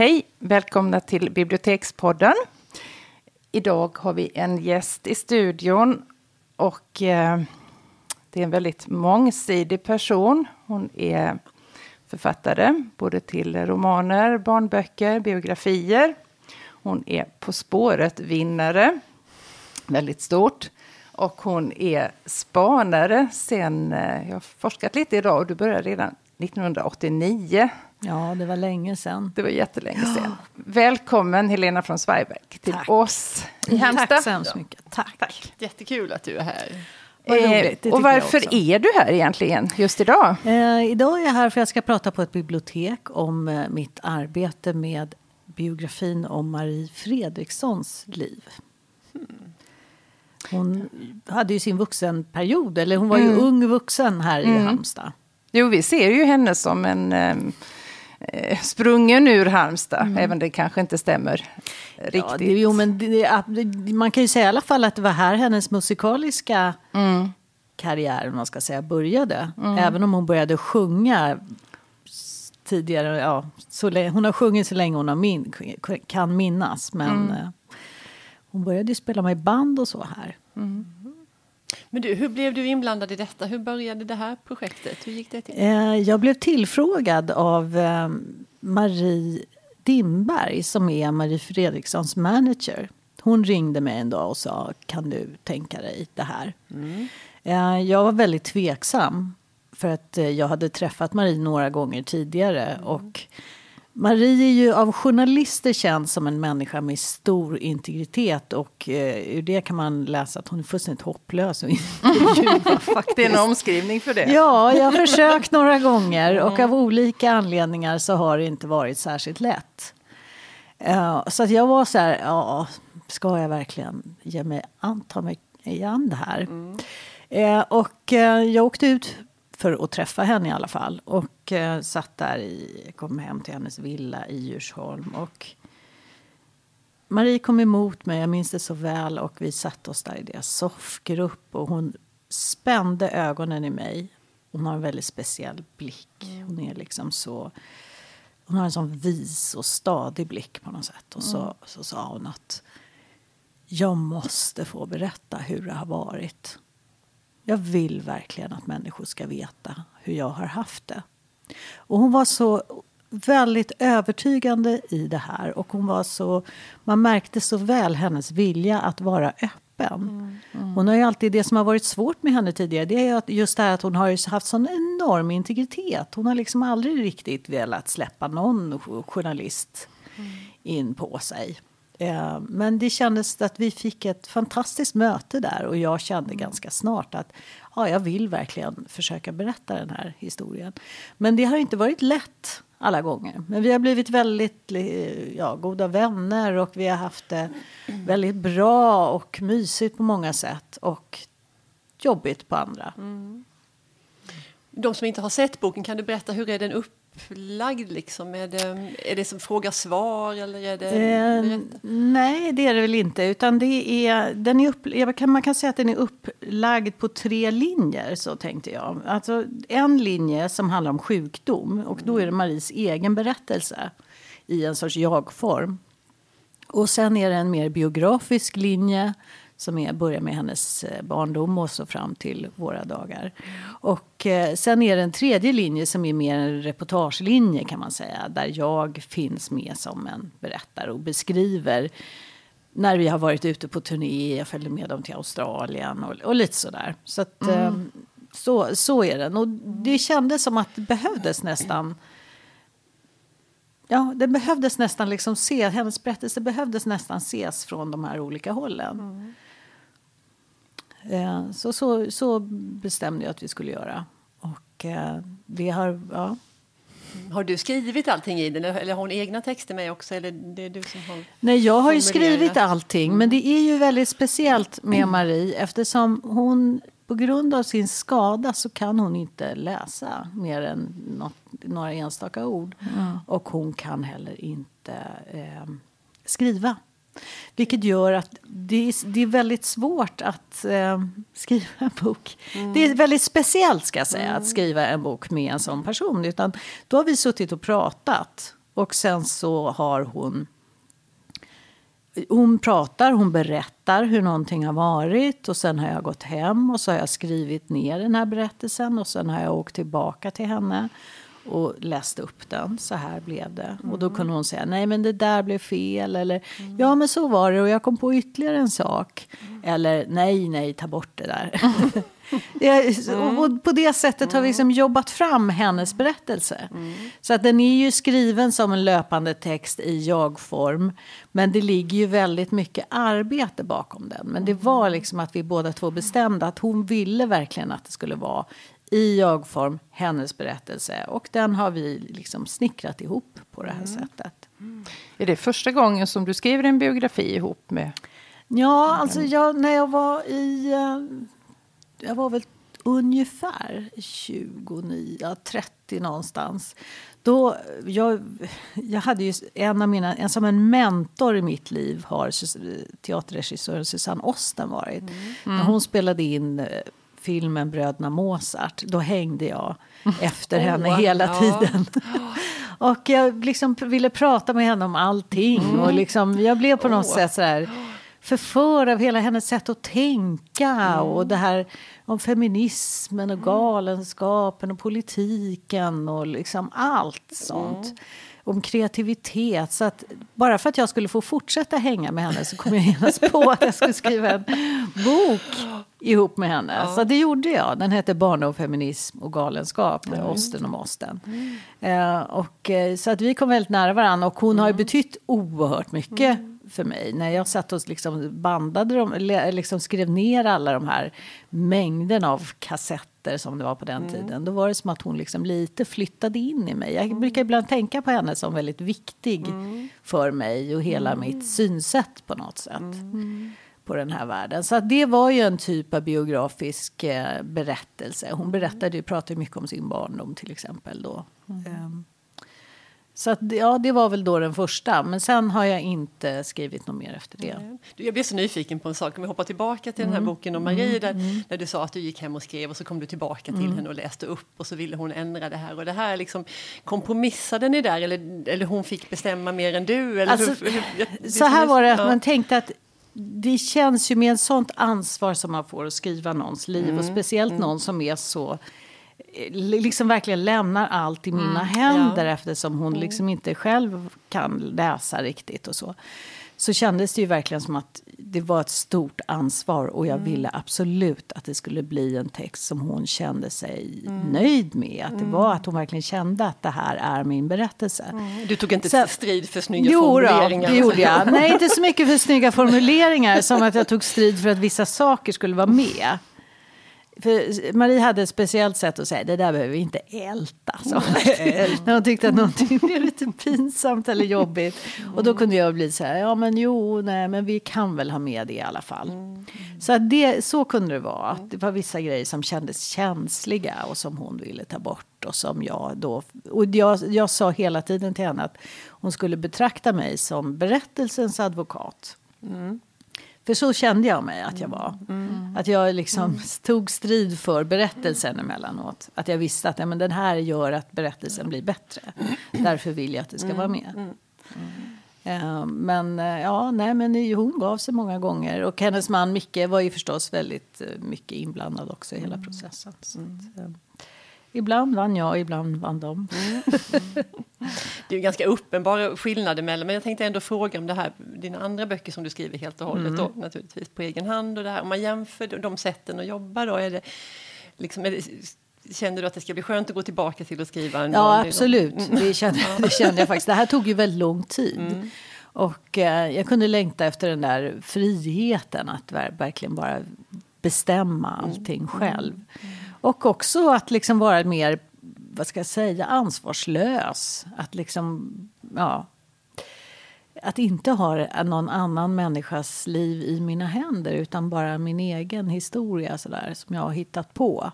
Hej, välkomna till Bibliotekspodden. Idag har vi en gäst i studion och eh, det är en väldigt mångsidig person. Hon är författare både till romaner, barnböcker, biografier. Hon är På spåret-vinnare, väldigt stort. Och hon är spanare sen, eh, jag har forskat lite idag och du började redan 1989. Ja, det var länge sedan. Det var jättelänge sedan. Välkommen Helena från Zweiberg till Tack. oss i Halmstad. Tack så hemskt mycket. Tack. Tack. Jättekul att du är här. Eh, och varför är du här egentligen just idag? Eh, idag är jag här för att jag ska prata på ett bibliotek om eh, mitt arbete med biografin om Marie Fredrikssons liv. Hon hade ju sin vuxenperiod, eller hon var ju mm. ung vuxen här mm. i Halmstad. Jo, vi ser ju henne som en eh, sprungen ur Halmstad, mm. även det kanske inte stämmer riktigt. Ja, det, jo, men det, man kan ju säga i alla fall att det var här hennes musikaliska mm. karriär, man ska säga, började. Mm. Även om hon började sjunga tidigare, ja, så, hon har sjungit så länge hon har min, kan minnas, men mm. eh, hon började spela med band och så här. Men du, hur blev du inblandad i detta? Hur började det här projektet? Hur gick det till? Eh, jag blev tillfrågad av eh, Marie Dimberg som är Marie Fredrikssons manager. Hon ringde mig en dag och sa kan du tänka dig det här? Mm. Eh, jag var väldigt tveksam för att jag hade träffat Marie några gånger tidigare. Mm. och Marie är ju av journalister känd som en människa med stor integritet och eh, ur det kan man läsa att hon är fullständigt hopplös att Det är en omskrivning för det. Ja, jag har försökt några gånger och av olika anledningar så har det inte varit särskilt lätt. Uh, så att jag var så här, ja, ska jag verkligen ge mig an, ta mig igen det här? Mm. Uh, och uh, jag åkte ut för att träffa henne i alla fall. Och eh, satt där i, kom hem till hennes villa i Djursholm. Och Marie kom emot mig, jag minns det så väl. Och vi satte oss där i deras soffgrupp. Och hon spände ögonen i mig. Hon har en väldigt speciell blick. Mm. Hon är liksom så... Hon har en sån vis och stadig blick på något sätt. Och så, mm. så sa hon att jag måste få berätta hur det har varit. Jag vill verkligen att människor ska veta hur jag har haft det. Och hon var så väldigt övertygande i det här. Och hon var så, man märkte så väl hennes vilja att vara öppen. Mm, mm. Hon har ju alltid, det som har varit svårt med henne tidigare det är just det här att hon har haft sån enorm integritet. Hon har liksom aldrig riktigt velat släppa någon journalist mm. in på sig. Eh, men det kändes att vi fick ett fantastiskt möte där och jag kände ganska snart att ja, jag vill verkligen försöka berätta den här historien. Men det har inte varit lätt alla gånger. Men vi har blivit väldigt ja, goda vänner och vi har haft det väldigt bra och mysigt på många sätt och jobbigt på andra. Mm. De som inte har sett boken, kan du berätta hur är den upp upplagd? Liksom? Är, det, är det som fråga-svar? Eller är det, eh, nej, det är det väl inte. Utan det är, den är upp, man kan säga att den är upplagd på tre linjer. Så tänkte jag. Alltså, en linje som handlar om sjukdom. Och då är det Maries egen berättelse i en sorts jag-form. Och sen är det en mer biografisk linje som är, börjar med hennes eh, barndom och så fram till våra dagar. Och eh, sen är det en tredje linje som är mer en reportagelinje kan man säga. Där jag finns med som en berättare och beskriver när vi har varit ute på turné, jag följde med dem till Australien och, och lite sådär. Så, att, mm. eh, så, så är den. Och det kändes som att det behövdes nästan Ja, det behövdes nästan liksom se, hennes berättelse behövdes nästan ses från de här olika hållen. Mm. Eh, så, så, så bestämde jag att vi skulle göra. Och eh, det har, ja. Har du skrivit allting i den eller har hon egna texter med också? Eller det du som har Nej, jag har ju skrivit allting. Men det är ju väldigt speciellt med Marie eftersom hon på grund av sin skada så kan hon inte läsa mer än något, några enstaka ord. Mm. Och hon kan heller inte eh, skriva. Vilket gör att det är, det är väldigt svårt att eh, skriva en bok. Mm. Det är väldigt speciellt ska jag säga, mm. att skriva en bok med en sån person. Utan då har vi suttit och pratat Och sen så har hon hon pratar, hon berättar hur någonting har varit och sen har jag gått hem och så har jag skrivit ner den här berättelsen och sen har jag åkt tillbaka till henne och läst upp den. Så här blev det. Mm. Och då kunde hon säga nej men det där blev fel eller mm. ja men så var det och jag kom på ytterligare en sak. Mm. Eller nej nej ta bort det där. Mm. och på det sättet har vi liksom jobbat fram hennes berättelse. Mm. Så att den är ju skriven som en löpande text i jag-form. Men det ligger ju väldigt mycket arbete bakom den. Men det var liksom att vi båda två bestämde att hon ville verkligen att det skulle vara i jag-form, hennes berättelse. Och den har vi liksom snickrat ihop på det här mm. sättet. Mm. Är det första gången som du skriver en biografi ihop med? Ja, alltså jag, när jag var i... Eh, jag var väl ungefär 29, 30 någonstans. Då, jag, jag hade ju en av mina, en som en mentor i mitt liv har teaterregissören Susanne Osten varit. Mm. När hon spelade in eh, filmen Bröderna Mozart, då hängde jag efter oh, henne hela ja. tiden. och jag liksom ville prata med henne om allting. Mm. Och liksom, jag blev på något oh. sätt så här förförd av hela hennes sätt att tänka. Mm. Och det här om feminismen och galenskapen och politiken och liksom allt sånt. Mm om kreativitet. Så att bara för att jag skulle få fortsätta hänga med henne så kom jag genast på att jag skulle skriva en bok ihop med henne. Ja. Så det gjorde jag. Den hette Barndom, feminism och galenskap med mm. Osten och Mosten. Mm. Eh, och, eh, så att vi kom väldigt nära varandra och hon mm. har ju mm. betytt oerhört mycket mm. för mig. När jag satt och liksom bandade dem, liksom skrev ner alla de här mängderna av kassetter som det var på den mm. tiden. Då var det som att hon liksom lite flyttade in i mig. Jag mm. brukar ibland tänka på henne som väldigt viktig mm. för mig och hela mm. mitt synsätt på något sätt. Mm. på den här världen. Så det var ju en typ av biografisk eh, berättelse. Hon berättade, pratade mycket om sin barndom till exempel då. Um, så att, ja, det var väl då den första. Men sen har jag inte skrivit något mer efter det. Mm. Jag blev så nyfiken på en sak. Om vi hoppar tillbaka till mm. den här mm. boken om Marie. Där, mm. där du sa att du gick hem och skrev och så kom du tillbaka till mm. henne och läste upp och så ville hon ändra det här. Och det här liksom, kompromissade ni där eller, eller hon fick bestämma mer än du? Eller alltså, hur, hur, så här var det att ja. man tänkte att det känns ju med ett sånt ansvar som man får att skriva någons liv och mm. speciellt någon som är så liksom verkligen lämnar allt i mina mm, händer ja. eftersom hon mm. liksom inte själv kan läsa riktigt och så. Så kändes det ju verkligen som att det var ett stort ansvar och jag mm. ville absolut att det skulle bli en text som hon kände sig mm. nöjd med. Att det mm. var att hon verkligen kände att det här är min berättelse. Mm. Du tog inte så, strid för snygga jo, formuleringar? Jo, det gjorde jag. Nej, inte så mycket för snygga formuleringar som att jag tog strid för att vissa saker skulle vara med. För Marie hade ett speciellt sätt att säga det där behöver vi inte älta. Så. När hon tyckte att någonting blev lite pinsamt eller jobbigt. Och då kunde jag bli så här, ja men jo, nej, men vi kan väl ha med det i alla fall. Mm. Så, det, så kunde det vara. Att det var vissa grejer som kändes känsliga och som hon ville ta bort. Och som jag då... Och jag, jag sa hela tiden till henne att hon skulle betrakta mig som berättelsens advokat. Mm. För så kände jag mig att jag var. Mm. Att jag liksom mm. tog strid för berättelsen emellanåt. Att jag visste att ja, men den här gör att berättelsen blir bättre. Därför vill jag att det ska vara med. Mm. Uh, men uh, ja, nej, men hon gav sig många gånger. Och hennes man Micke var ju förstås väldigt uh, mycket inblandad också i hela processen. Så att, Ibland vann jag, ibland vann de. Mm. Det är ganska uppenbara skillnader mellan, men jag tänkte ändå fråga om det här, dina andra böcker som du skriver helt och hållet mm. då, naturligtvis på egen hand och det här, om man jämför de sätten att jobba då, är det, liksom, är det, Känner du att det ska bli skönt att gå tillbaka till att skriva? En ja, absolut. Mm. Det, kände, det kände jag faktiskt. Det här tog ju väldigt lång tid. Mm. Och eh, jag kunde längta efter den där friheten att verkligen bara bestämma mm. allting själv. Mm. Och också att liksom vara mer, vad ska jag säga, ansvarslös. Att liksom, ja... Att inte ha någon annan människas liv i mina händer utan bara min egen historia sådär, som jag har hittat på.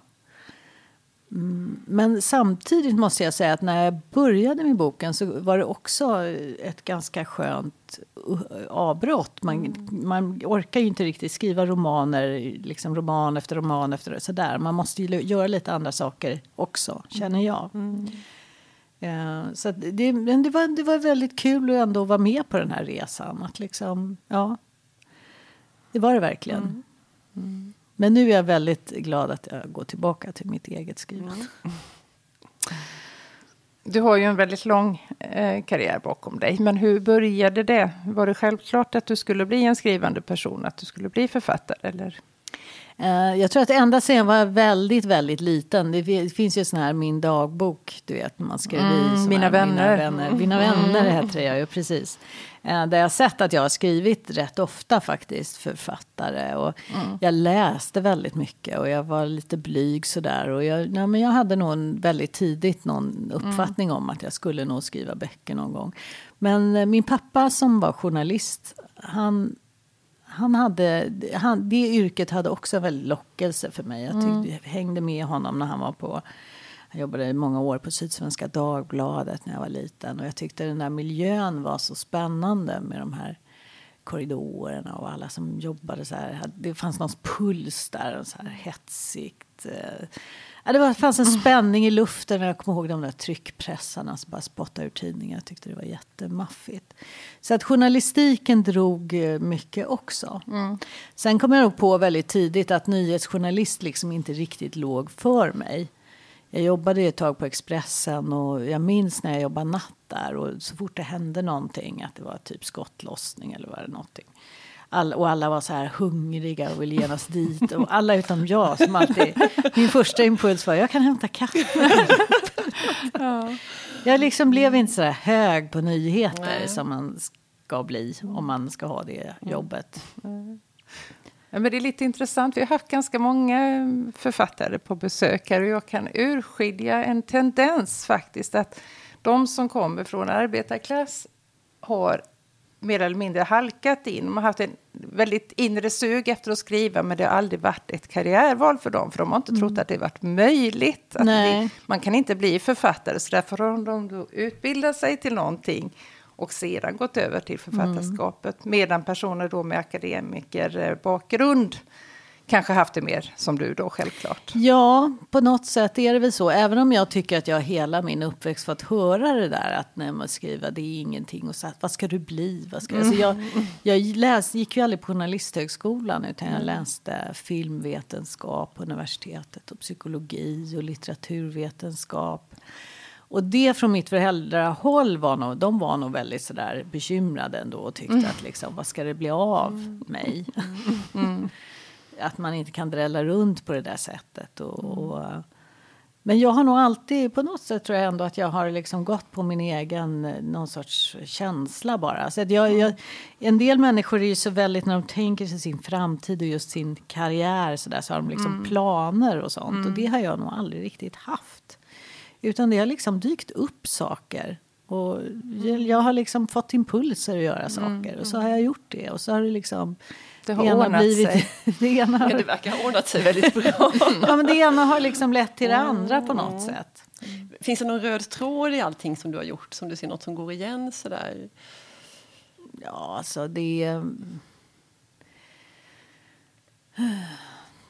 Mm, men samtidigt måste jag säga att när jag började med boken så var det också ett ganska skönt uh, avbrott. Man, mm. man orkar ju inte riktigt skriva romaner, liksom roman efter roman efter sådär. Man måste ju göra lite andra saker också, känner jag. Mm. Eh, så det, men det, var, det var väldigt kul att ändå vara med på den här resan. Att liksom, ja, det var det verkligen. Mm. Mm. Men nu är jag väldigt glad att jag går tillbaka till mitt eget skrivande. Mm. Du har ju en väldigt lång eh, karriär bakom dig. Men hur började det? Var det självklart att du skulle bli en skrivande person? Att du skulle bli författare? Eller? Eh, jag tror att ända sedan jag var väldigt, väldigt liten. Det finns ju sån här Min dagbok, du vet, man skriver mm, i. Mina vänner. Mina vänner, mina vänner mm. heter jag ju, precis. Eh, där jag har sett att jag har skrivit rätt ofta faktiskt, författare. Och mm. Jag läste väldigt mycket och jag var lite blyg sådär. Och jag, nej, men jag hade nog väldigt tidigt någon uppfattning om att jag skulle nog skriva böcker någon gång. Men eh, min pappa som var journalist, han han hade, han, det yrket hade också en väldig lockelse för mig. Jag tyckte, mm. jag hängde med honom när han var på jag jobbade många år på Sydsvenska Dagbladet när jag var liten. Och jag tyckte den där miljön var så spännande med de här korridorerna och alla som jobbade så här. Det fanns någon puls där, så här hetsigt. Ja, det var, fanns en spänning i luften när jag kommer ihåg de där tryckpressarna som bara spottade ur tidningar. Jag tyckte det var jättemaffigt. Så att journalistiken drog eh, mycket också. Mm. Sen kom jag nog på väldigt tidigt att nyhetsjournalist liksom inte riktigt låg för mig. Jag jobbade ett tag på Expressen och jag minns när jag jobbade natt där och så fort det hände någonting, att det var typ skottlossning eller vad det någonting All, och alla var så här hungriga och ville genast dit. Och alla utom jag som alltid... Min första impuls var jag kan hämta kaffe. ja. Jag liksom blev inte så där hög på nyheter Nej. som man ska bli om man ska ha det jobbet. Mm. Ja, men det är lite intressant. Vi har haft ganska många författare på besök här och jag kan urskilja en tendens faktiskt att de som kommer från arbetarklass har mer eller mindre halkat in. De har haft en väldigt inre sug efter att skriva men det har aldrig varit ett karriärval för dem för de har inte mm. trott att det varit möjligt. Bli, man kan inte bli författare så därför har de då utbildat sig till någonting och sedan gått över till författarskapet mm. medan personer då med akademikerbakgrund kanske haft det mer som du då självklart. Ja, på något sätt är det väl så. Även om jag tycker att jag hela min uppväxt fått höra det där att när man skriver det är ingenting och så vad ska du bli? Vad ska mm. alltså jag, jag läs, gick ju aldrig på journalisthögskolan utan jag läste filmvetenskap på universitetet och psykologi och litteraturvetenskap. Och det från mitt föräldrahåll var nog, de var nog väldigt sådär bekymrade ändå och tyckte mm. att liksom, vad ska det bli av mm. mig? Mm att man inte kan drälla runt på det där sättet. Och, mm. och, men jag har nog alltid, på något sätt tror jag ändå att jag har liksom gått på min egen, någon sorts känsla bara. Så att jag, jag, en del människor är ju så väldigt, när de tänker sig sin framtid och just sin karriär så, där, så har de liksom mm. planer och sånt. Mm. Och det har jag nog aldrig riktigt haft. Utan det har liksom dykt upp saker. Och jag, jag har liksom fått impulser att göra mm. saker. Och så har jag gjort det. Och så har det liksom det har det ordnat blivit, sig. det, ena har, ja, det verkar ha ordnat sig väldigt bra. ja, men det ena har liksom lett till det andra på något mm. sätt. Finns det någon röd tråd i allting som du har gjort? Som du ser något som går igen sådär? Ja, alltså det...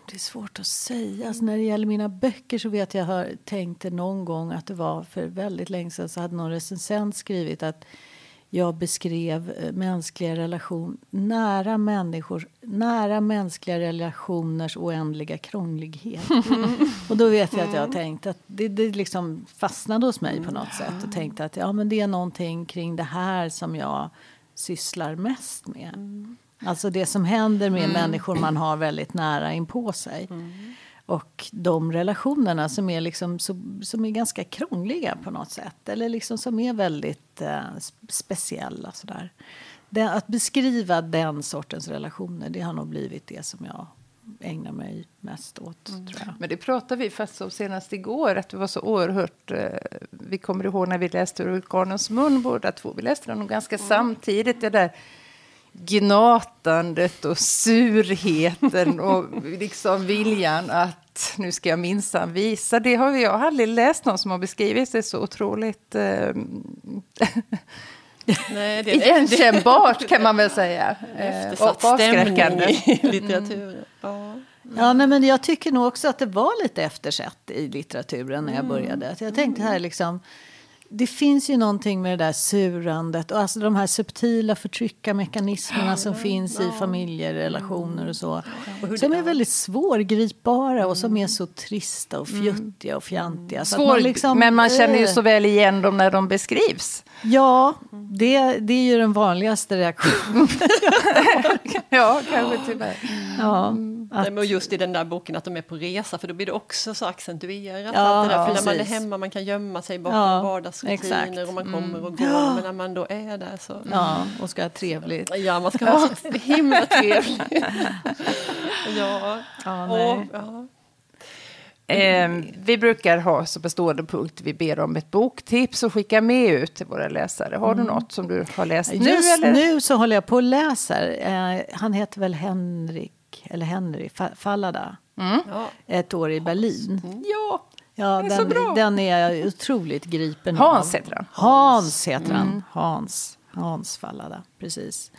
Det är svårt att säga. Alltså när det gäller mina böcker så vet jag har tänkt någon gång att det var för väldigt länge sedan så hade någon recensent skrivit att jag beskrev eh, mänskliga relation, nära, människor, nära mänskliga relationers oändliga krånglighet. Mm. Och då vet jag att jag har tänkt att det, det liksom fastnade hos mig på något sätt och tänkte att ja, men det är någonting kring det här som jag sysslar mest med. Mm. Alltså det som händer med mm. människor man har väldigt nära inpå sig. Mm. Och de relationerna som är, liksom, som är ganska krångliga på något sätt. Eller liksom som är väldigt eh, speciella. Sådär. Det, att beskriva den sortens relationer det har nog blivit det som jag ägnar mig mest åt. Mm. Tror jag. Men det pratade vi fast om senast igår, att det var så oerhört... Eh, vi kommer ihåg när vi läste Ur vulkanens mun båda två. Vi läste den nog ganska mm. samtidigt. Det där gnatandet och surheten och liksom viljan att nu ska jag minsann visa. Det har jag aldrig läst någon som har beskrivit det så otroligt eh, Nej, det är igenkännbart kan man väl säga. Eftersatt eh, stämning i litteraturen. Mm. Ja, nej, men jag tycker nog också att det var lite eftersatt i litteraturen när jag mm. började. Jag tänkte här liksom det finns ju någonting med det där surandet och alltså de här subtila förtryckarmekanismerna som finns i familjerelationer och så. Som är väldigt svårgripbara och som är så trista och fjuttiga och fjantiga. Så att Svår, man liksom- men man känner ju eh, så väl igen dem när de beskrivs. Ja, det, det är ju den vanligaste reaktionen. ja, kanske tyvärr. Ja, Nej, men just i den där boken att de är på resa, för då blir det också så accentuerat. Ja, allt det där. För när man är hemma man kan gömma sig bakom Ja, vardagsrutiner exakt. och man kommer och går. Men när man då är där så... ja, och ska ha trevligt. Ja, man ska ha så himla trevligt. ja. Ja, Och, ja. Eh, vi brukar ha som bestående punkt, vi ber om ett boktips och skickar med ut till våra läsare. Har du något som du har läst nu? Just eller? nu så håller jag på och läser. Eh, han heter väl Henrik, eller Henry Fa- Fallada. Ja. Ett år i Berlin. Ja, Ja, Det är så bra. den, den är otroligt gripen Hans av. heter han. Hans heter han. Hans, Hans Fallada, precis.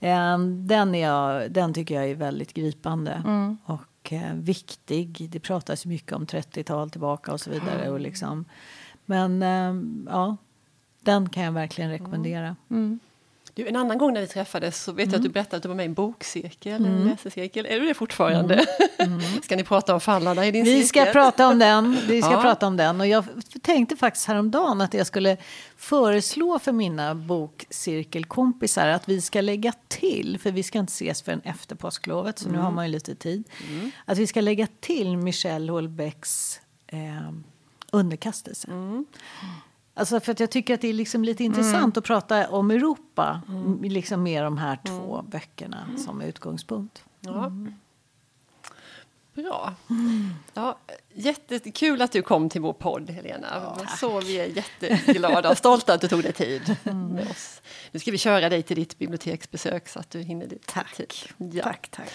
Eh, Den, är den tycker jag är väldigt gripande och eh, viktig. Det pratas mycket om 30-tal tillbaka och så vidare. Och liksom. Men eh, ja, den kan jag verkligen rekommendera. Du, en annan gång när vi träffades så vet jag att du berättade att du var med i en bokcirkel, en läsecirkel. Är du det fortfarande? Ska ni prata om Fallarna i din Vi cirkel? ska prata om den. Vi ska Ja. prata om den. Och jag tänkte faktiskt häromdagen att jag skulle föreslå för mina bokcirkelkompisar att vi ska lägga till, för vi ska inte ses förrän efter påsklovet, så nu har man ju lite tid, att vi ska lägga till Michelle Houellebecqs eh, underkastelse. Alltså för att jag tycker att det är liksom lite intressant att prata om Europa, m- liksom med de här två böckerna som utgångspunkt. Ja. Bra. Ja, jättekul att du kom till vår podd, Helena. så vi är jätteglada och stolta att du tog dig tid med oss. Nu ska vi köra dig till ditt biblioteksbesök så att du hinner dit. Tack. Ja. Tack, tack.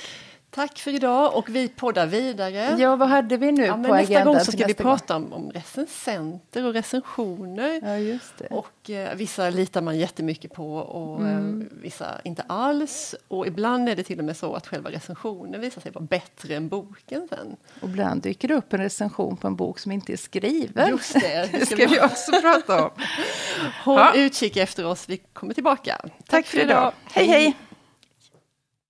Tack för idag och vi poddar vidare. Ja, vad hade vi nu Ja, på nästa agendan gång så ska vi prata om, om recensenter och recensioner. Ja, just det. Och eh, vissa litar man jättemycket på och Mm. eh, vissa inte alls. Och ibland är det till och med så att själva recensionen visar sig vara bättre än boken sen. Och ibland dyker det upp en recension på en bok som inte är skriven. Just det, det ska vi också prata om. Håll Ja. utkik efter oss, vi kommer tillbaka. Tack för idag. Hej, hej!